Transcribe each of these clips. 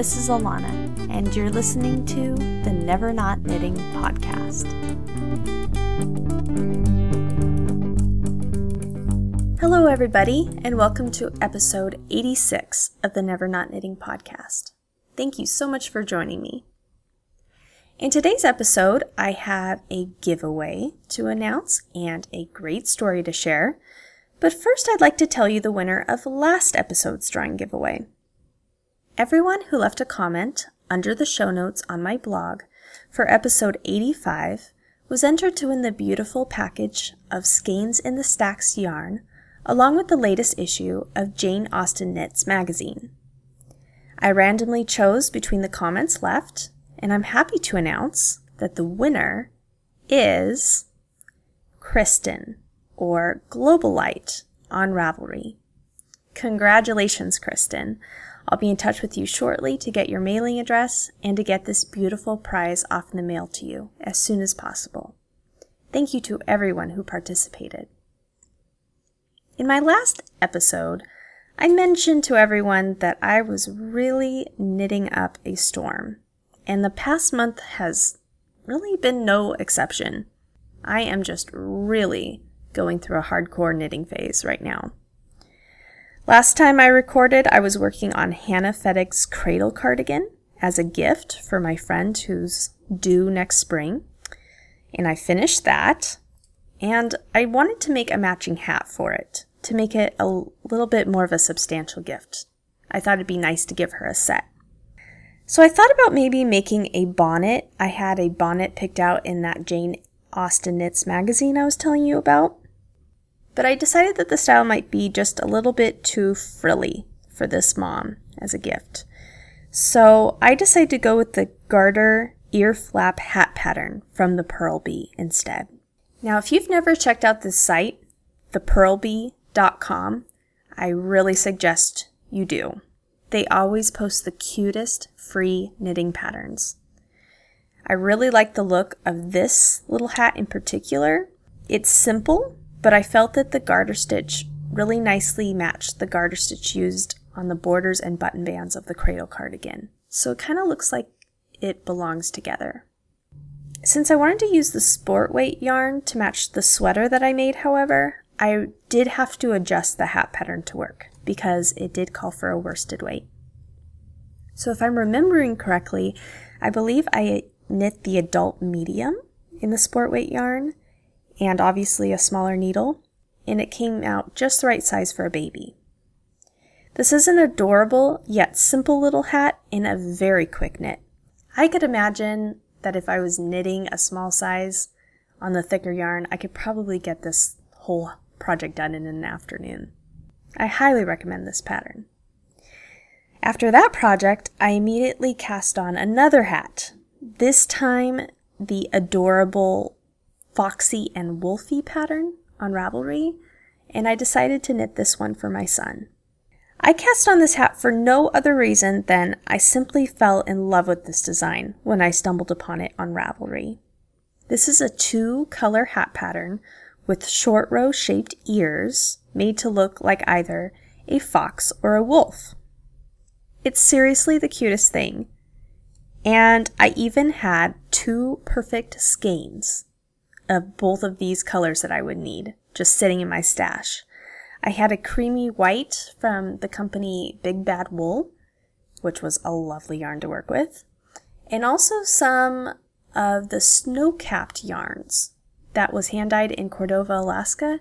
This is Alana, and you're listening to the Never Not Knitting podcast. Hello, everybody, and welcome to episode 86 of the Never Not Knitting podcast. Thank you so much for joining me. In today's episode, I have a giveaway to announce and a great story to share. But first, I'd like to tell you the winner of last episode's drawing giveaway. Everyone who left a comment under the show notes on my blog for episode 85 was entered to win the beautiful package of Skeins in the Stacks yarn, along with the latest issue of Jane Austen Knits magazine. I randomly chose between the comments left, and I'm happy to announce that the winner is Kristen, or Globalite on Ravelry. Congratulations, Kristen. I'll be in touch with you shortly to get your mailing address and to get this beautiful prize off in the mail to you as soon as possible. Thank you to everyone who participated. In my last episode, I mentioned to everyone that I was really knitting up a storm, and the past month has really been no exception. I am just really going through a hardcore knitting phase right now. Last time I recorded, I was working on Hannah Fettig's cradle cardigan as a gift for my friend who's due next spring. And I finished that. And I wanted to make a matching hat for it to make it a little bit more of a substantial gift. I thought it'd be nice to give her a set. So I thought about maybe making a bonnet. I had a bonnet picked out in that Jane Austen Knits magazine I was telling you about but I decided that the style might be just a little bit too frilly for this mom as a gift. So I decided to go with the garter ear flap hat pattern from the Purl Bee instead. Now, if you've never checked out this site, thepurlbee.com, I really suggest you do. They always post the cutest free knitting patterns. I really like the look of this little hat in particular. It's simple, but I felt that the garter stitch really nicely matched the garter stitch used on the borders and button bands of the cradle cardigan. So it kind of looks like it belongs together. Since I wanted to use the sport weight yarn to match the sweater that I made, however, I did have to adjust the hat pattern to work because it did call for a worsted weight. So if I'm remembering correctly, I believe I knit the adult medium in the sport weight yarn and obviously a smaller needle, and it came out just the right size for a baby. This is an adorable yet simple little hat in a very quick knit. I could imagine that if I was knitting a small size on the thicker yarn, I could probably get this whole project done in an afternoon. I highly recommend this pattern. After that project, I immediately cast on another hat, this time the adorable foxy and wolfy pattern on Ravelry, and I decided to knit this one for my son. I cast on this hat for no other reason than I simply fell in love with this design when I stumbled upon it on Ravelry. This is a two color hat pattern with short row shaped ears made to look like either a fox or a wolf. It's seriously the cutest thing. And I even had two perfect skeins of both of these colors that I would need just sitting in my stash. I had a creamy white from the company Big Bad Wool, which was a lovely yarn to work with, and also some of the snow capped yarns that was hand dyed in Cordova, Alaska,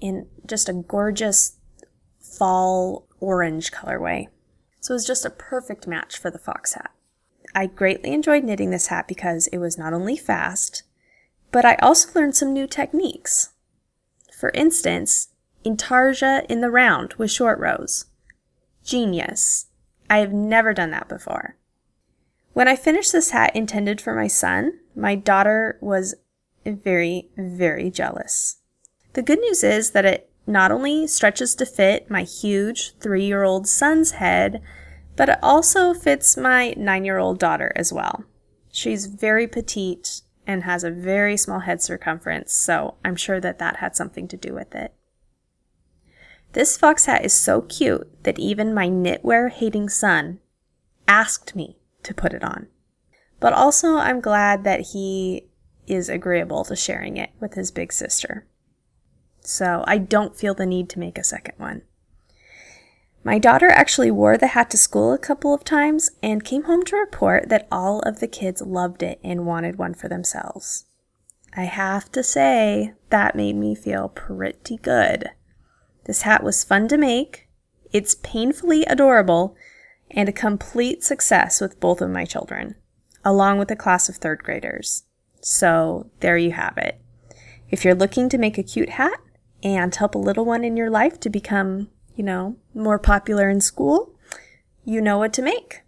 in just a gorgeous fall orange colorway. So it was just a perfect match for the fox hat. I greatly enjoyed knitting this hat because it was not only fast, but I also learned some new techniques. For instance, intarsia in the round with short rows. Genius. I have never done that before. When I finished this hat intended for my son, my daughter was very, very jealous. The good news is that it not only stretches to fit my huge three year old son's head, but it also fits my nine year old daughter as well. She's very petite and has a very small head circumference, so I'm sure that that had something to do with it. This fox hat is so cute that even my knitwear hating son asked me to put it on. But also, I'm glad that he is agreeable to sharing it with his big sister. So I don't feel the need to make a second one. My daughter actually wore the hat to school a couple of times and came home to report that all of the kids loved it and wanted one for themselves. I have to say, that made me feel pretty good. This hat was fun to make, it's painfully adorable, and a complete success with both of my children, along with a class of third graders. So there you have it. If you're looking to make a cute hat and help a little one in your life to become, you know, more popular in school, you know what to make.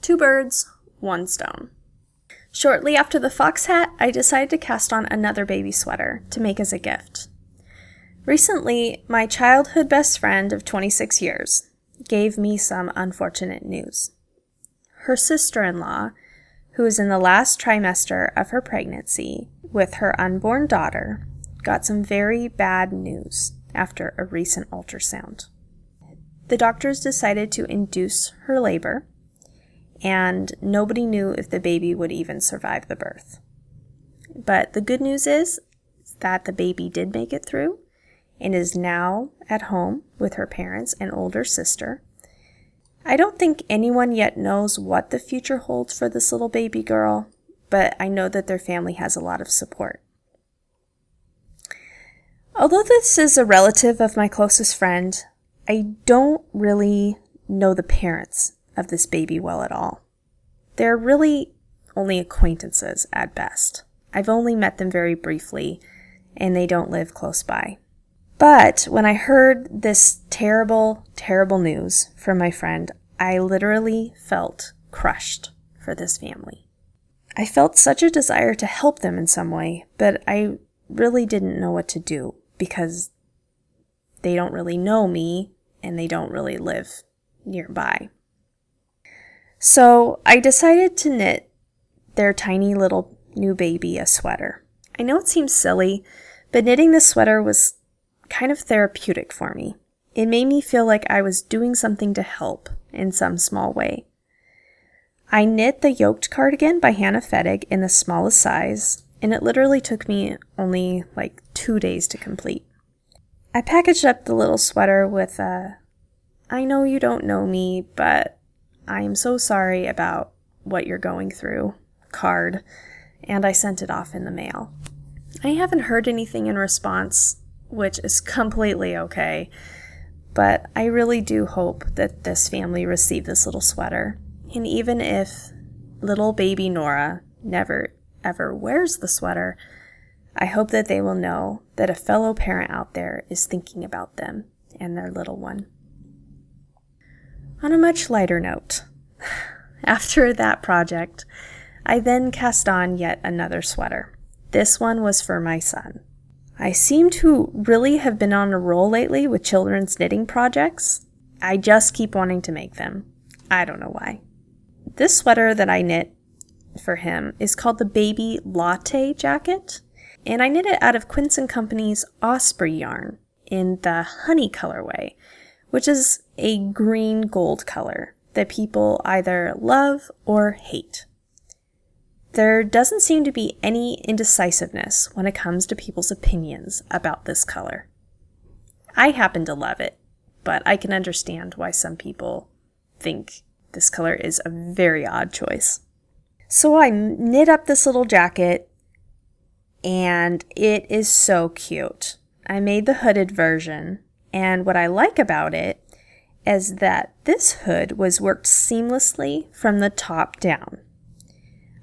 Two birds, one stone. Shortly after the fox hat, I decided to cast on another baby sweater to make as a gift. Recently, my childhood best friend of 26 years gave me some unfortunate news. Her sister in law, who is in the last trimester of her pregnancy with her unborn daughter, got some very bad news after a recent ultrasound. The doctors decided to induce her labor and nobody knew if the baby would even survive the birth. But the good news is that the baby did make it through and is now at home with her parents and older sister. I don't think anyone yet knows what the future holds for this little baby girl, but I know that their family has a lot of support. Although this is a relative of my closest friend, I don't really know the parents of this baby well at all. They're really only acquaintances at best. I've only met them very briefly, and they don't live close by. But when I heard this terrible, terrible news from my friend, I literally felt crushed for this family. I felt such a desire to help them in some way, but I really didn't know what to do because they don't really know me and they don't really live nearby. So I decided to knit their tiny little new baby a sweater. I know it seems silly, but knitting this sweater was kind of therapeutic for me. It made me feel like I was doing something to help in some small way. I knit the yoked cardigan by Hannah Fettig in the smallest size, and it literally took me only like two days to complete. I packaged up the little sweater with a I know you don't know me, but I am so sorry about what you're going through card, and I sent it off in the mail. I haven't heard anything in response, which is completely okay, but I really do hope that this family receive this little sweater. And even if little baby Nora never ever wears the sweater, I hope that they will know that a fellow parent out there is thinking about them and their little one. On a much lighter note, after that project, I then cast on yet another sweater. This one was for my son. I seem to really have been on a roll lately with children's knitting projects. I just keep wanting to make them. I don't know why. This sweater that I knit for him is called the Baby Latte Jacket, and I knit it out of Quince & Company's Osprey yarn in the honey colorway, which is a green gold color that people either love or hate. There doesn't seem to be any indecisiveness when it comes to people's opinions about this color. I happen to love it, but I can understand why some people think this color is a very odd choice. So I knit up this little jacket and it is so cute. I made the hooded version, and what I like about it is that this hood was worked seamlessly from the top down.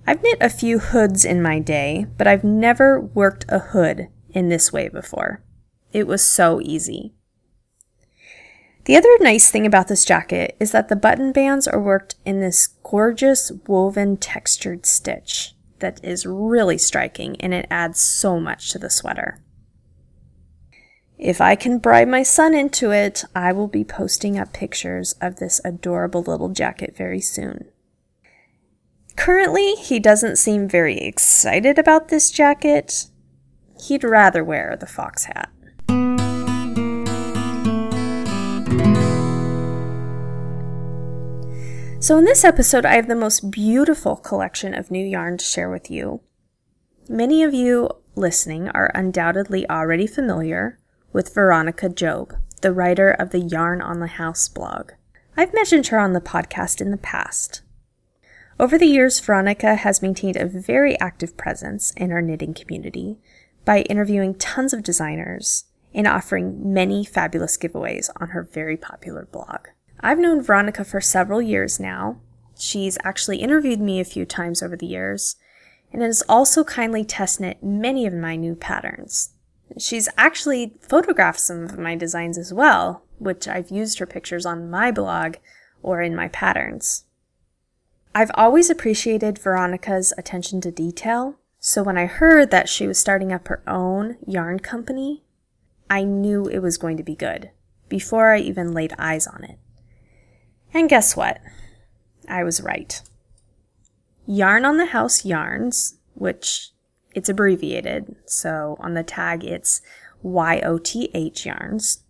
I've knit a few hoods in my day, but I've never worked a hood in this way before. It was so easy. The other nice thing about this jacket is that the button bands are worked in this gorgeous woven textured stitch that is really striking and it adds so much to the sweater. If I can bribe my son into it, I will be posting up pictures of this adorable little jacket very soon. Currently, he doesn't seem very excited about this jacket. He'd rather wear the fox hat. So, in this episode, I have the most beautiful collection of new yarn to share with you. Many of you listening are undoubtedly already familiar with Veronica Jobe, the writer of the Yarn on the House blog. I've mentioned her on the podcast in the past. Over the years, Veronica has maintained a very active presence in our knitting community by interviewing tons of designers and offering many fabulous giveaways on her very popular blog. I've known Veronica for several years now. She's actually interviewed me a few times over the years and has also kindly test knit many of my new patterns. She's actually photographed some of my designs as well, which I've used her pictures on my blog or in my patterns. I've always appreciated Veronica's attention to detail, so when I heard that she was starting up her own yarn company, I knew it was going to be good before I even laid eyes on it. And guess what? I was right. Yarn on the House Yarns, which it's abbreviated, so on the tag it's YOTH Yarns,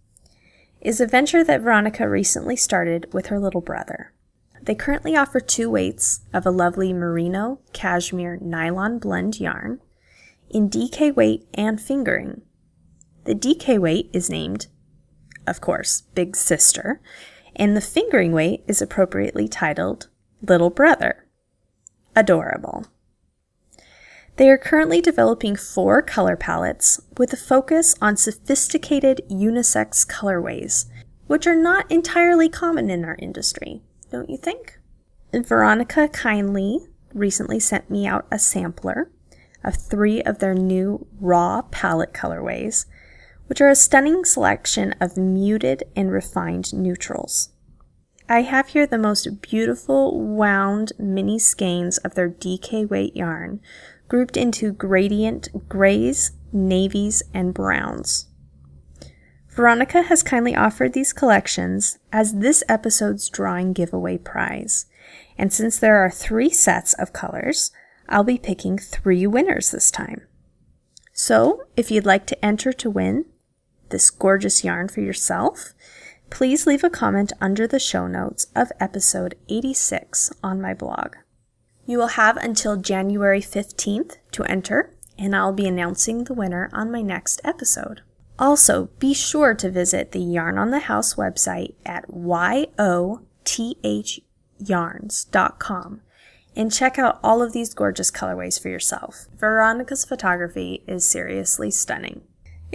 is a venture that Veronica recently started with her little brother. They currently offer two weights of a lovely merino cashmere nylon blend yarn in DK weight and fingering. The DK weight is named, of course, Big Sister, and the fingering weight is appropriately titled Little Brother. Adorable. They are currently developing four color palettes with a focus on sophisticated unisex colorways, which are not entirely common in our industry don't you think? Veronica kindly recently sent me out a sampler of three of their new raw palette colorways, which are a stunning selection of muted and refined neutrals. I have here the most beautiful wound mini skeins of their DK weight yarn, grouped into gradient grays, navies, and browns. Veronica has kindly offered these collections as this episode's drawing giveaway prize. And since there are three sets of colors, I'll be picking three winners this time. So, if you'd like to enter to win this gorgeous yarn for yourself, please leave a comment under the show notes of episode 86 on my blog. You will have until January 15th to enter, and I'll be announcing the winner on my next episode. Also, be sure to visit the Yarn on the House website at yothyarns.com and check out all of these gorgeous colorways for yourself. Veronica's photography is seriously stunning.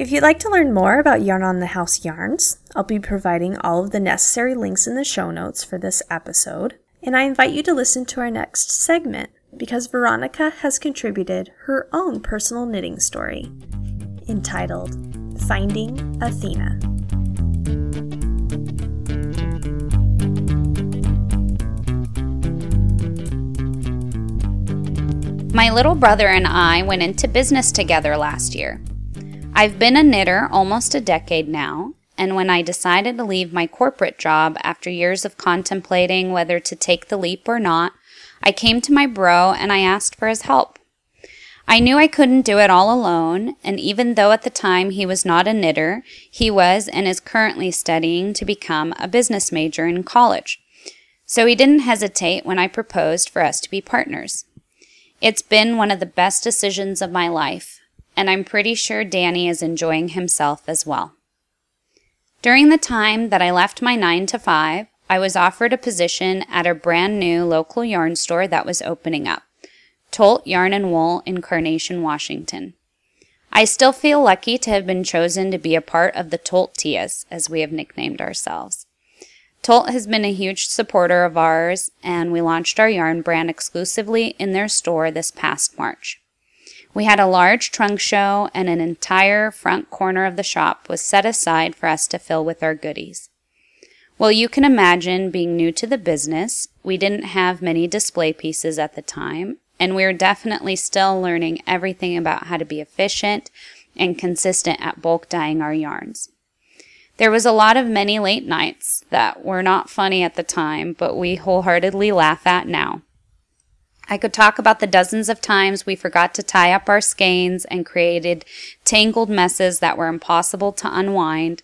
If you'd like to learn more about Yarn on the House yarns, I'll be providing all of the necessary links in the show notes for this episode, and I invite you to listen to our next segment because Veronica has contributed her own personal knitting story entitled Finding Athena. My little brother and I went into business together last year. I've been a knitter almost a decade now, and when I decided to leave my corporate job after years of contemplating whether to take the leap or not, I came to my bro and I asked for his help. I knew I couldn't do it all alone, and even though at the time he was not a knitter, he was and is currently studying to become a business major in college. So he didn't hesitate when I proposed for us to be partners. It's been one of the best decisions of my life, and I'm pretty sure Danny is enjoying himself as well. During the time that I left my 9 to 5, I was offered a position at a brand new local yarn store that was opening up. Tolt Yarn and Wool in Carnation, Washington. I still feel lucky to have been chosen to be a part of the Tolt Tias, as we have nicknamed ourselves. Tolt has been a huge supporter of ours, and we launched our yarn brand exclusively in their store this past March. We had a large trunk show, and an entire front corner of the shop was set aside for us to fill with our goodies. Well, you can imagine being new to the business, we didn't have many display pieces at the time, and we're definitely still learning everything about how to be efficient and consistent at bulk dyeing our yarns. There was a lot of many late nights that were not funny at the time, but we wholeheartedly laugh at now. I could talk about the dozens of times we forgot to tie up our skeins and created tangled messes that were impossible to unwind,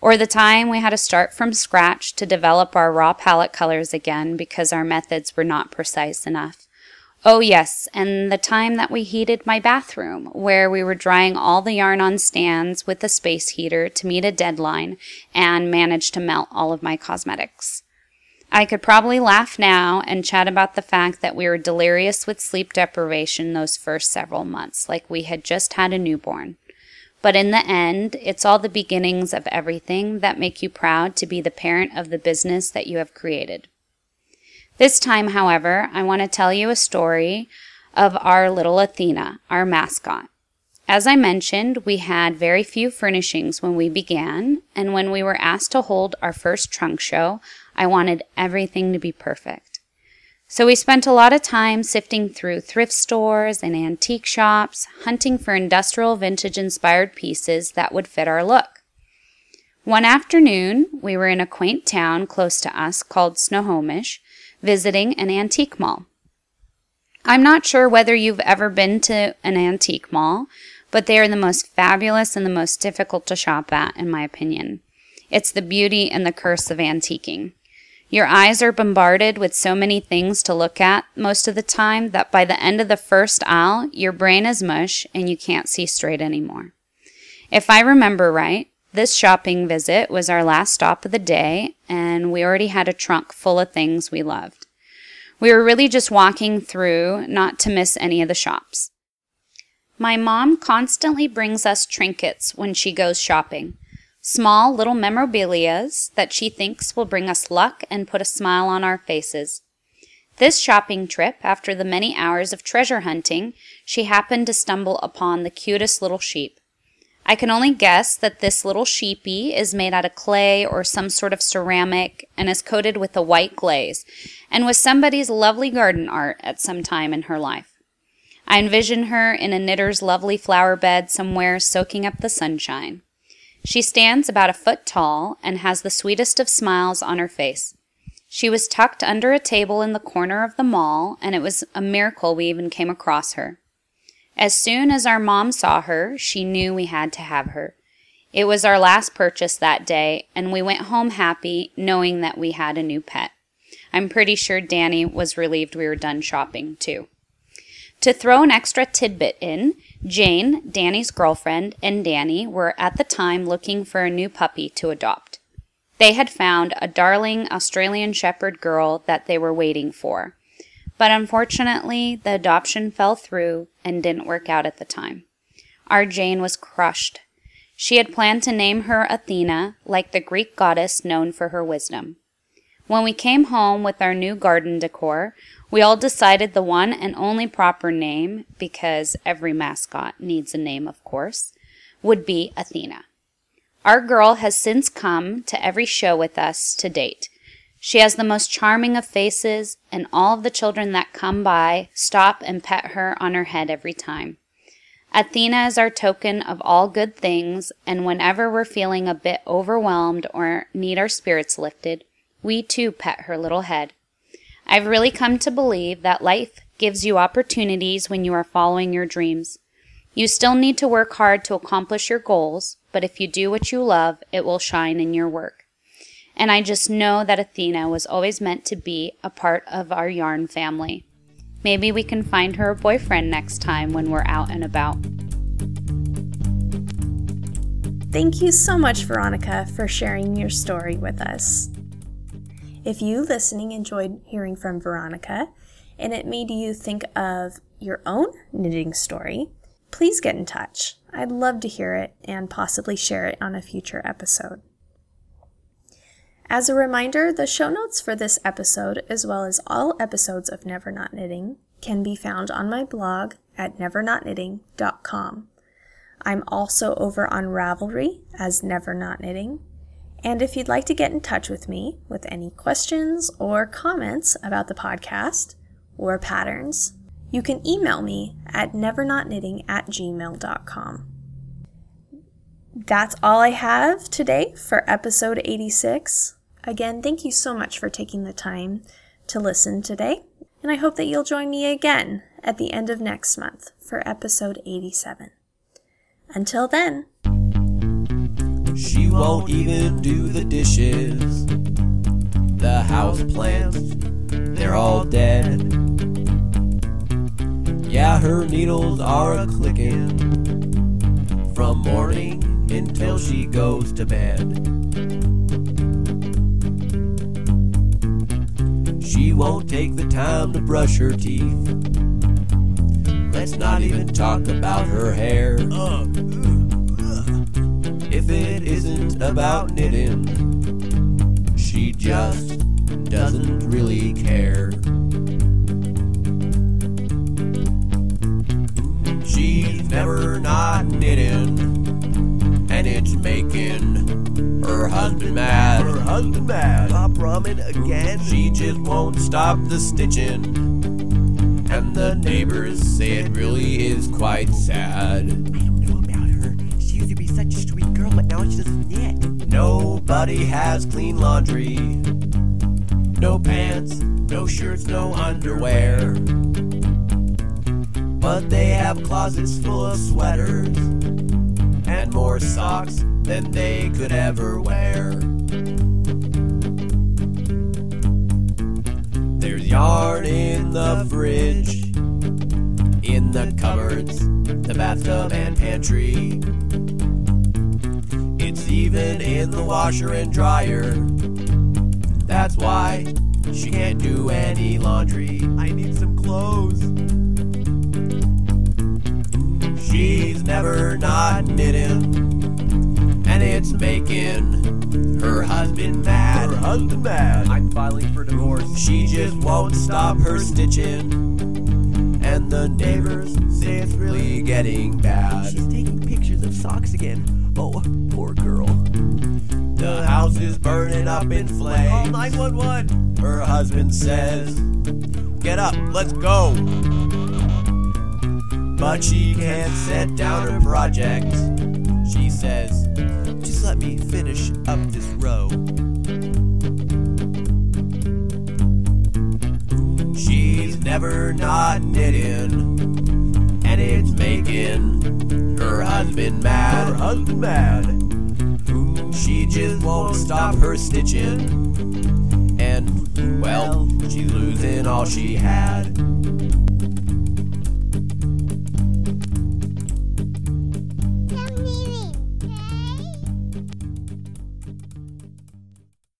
or the time we had to start from scratch to develop our raw palette colors again because our methods were not precise enough. Oh, yes, and the time that we heated my bathroom, where we were drying all the yarn on stands with a space heater to meet a deadline and managed to melt all of my cosmetics. I could probably laugh now and chat about the fact that we were delirious with sleep deprivation those first several months, like we had just had a newborn. But in the end, it's all the beginnings of everything that make you proud to be the parent of the business that you have created. This time, however, I want to tell you a story of our little Athena, our mascot. As I mentioned, we had very few furnishings when we began, and when we were asked to hold our first trunk show, I wanted everything to be perfect. So we spent a lot of time sifting through thrift stores and antique shops, hunting for industrial vintage inspired pieces that would fit our look. One afternoon, we were in a quaint town close to us called Snohomish, visiting an antique mall. I'm not sure whether you've ever been to an antique mall, but they are the most fabulous and the most difficult to shop at, in my opinion. It's the beauty and the curse of antiquing. Your eyes are bombarded with so many things to look at most of the time that by the end of the first aisle, your brain is mush and you can't see straight anymore. If I remember right, this shopping visit was our last stop of the day, and we already had a trunk full of things we loved. We were really just walking through not to miss any of the shops. My mom constantly brings us trinkets when she goes shopping small little memorabilias that she thinks will bring us luck and put a smile on our faces. This shopping trip, after the many hours of treasure hunting, she happened to stumble upon the cutest little sheep. I can only guess that this little sheepy is made out of clay or some sort of ceramic and is coated with a white glaze and was somebody's lovely garden art at some time in her life. I envision her in a knitter's lovely flower bed somewhere soaking up the sunshine. She stands about a foot tall and has the sweetest of smiles on her face. She was tucked under a table in the corner of the mall, and it was a miracle we even came across her. As soon as our mom saw her, she knew we had to have her. It was our last purchase that day, and we went home happy knowing that we had a new pet. I'm pretty sure Danny was relieved we were done shopping, too. To throw an extra tidbit in, Jane, Danny's girlfriend, and Danny were at the time looking for a new puppy to adopt. They had found a darling Australian Shepherd girl that they were waiting for. But unfortunately, the adoption fell through and didn't work out at the time. Our Jane was crushed. She had planned to name her Athena, like the Greek goddess known for her wisdom. When we came home with our new garden decor, we all decided the one and only proper name, because every mascot needs a name, of course, would be Athena. Our girl has since come to every show with us to date. She has the most charming of faces, and all of the children that come by stop and pet her on her head every time. Athena is our token of all good things, and whenever we're feeling a bit overwhelmed or need our spirits lifted, we too pet her little head. I've really come to believe that life gives you opportunities when you are following your dreams. You still need to work hard to accomplish your goals, but if you do what you love, it will shine in your work. And I just know that Athena was always meant to be a part of our yarn family. Maybe we can find her a boyfriend next time when we're out and about. Thank you so much, Veronica, for sharing your story with us. If you listening enjoyed hearing from Veronica and it made you think of your own knitting story, please get in touch. I'd love to hear it and possibly share it on a future episode. As a reminder, the show notes for this episode, as well as all episodes of Never Not Knitting, can be found on my blog at nevernotknitting.com. I'm also over on Ravelry as Never Not Knitting, and if you'd like to get in touch with me with any questions or comments about the podcast or patterns, you can email me at nevernotknitting at gmail.com. That's all I have today for episode 86. Again, thank you so much for taking the time to listen today, and I hope that you'll join me again at the end of next month for episode 87. Until then, She won't even do the dishes. The house plants, they're all dead. Yeah, her needles are a clicking from morning until she goes to bed. She won't take the time to brush her teeth. Let's not even talk about her hair. Uh, If it isn't about knitting, she just doesn't really care. She's never not knitting, and it's making her husband mad. Her husband mad. Pop ramen again. She just won't stop the stitching. And the neighbors say it really is quite sad. Knit. Nobody has clean laundry. No pants, no shirts, no underwear. But they have closets full of sweaters and more socks than they could ever wear. There's yarn in the fridge, in the cupboards, the bathtub, and pantry. It's even in the washer and dryer. That's why she can't do any laundry. I need some clothes. She's never not knitting, and it's making her husband mad. Her husband mad. I'm filing for divorce. She just won't stop her stitching, and the neighbors say it's really getting bad. She's taking pictures of socks again. Poor girl. The house is burning up in flames. Call flames. 911. Her husband says, Get up, let's go. But she can't set down her project. She says, Just let me finish up this row. She's never not knitting, and it's making her husband Her husband mad. She just won't stop her stitching, and well, she's losing all she had.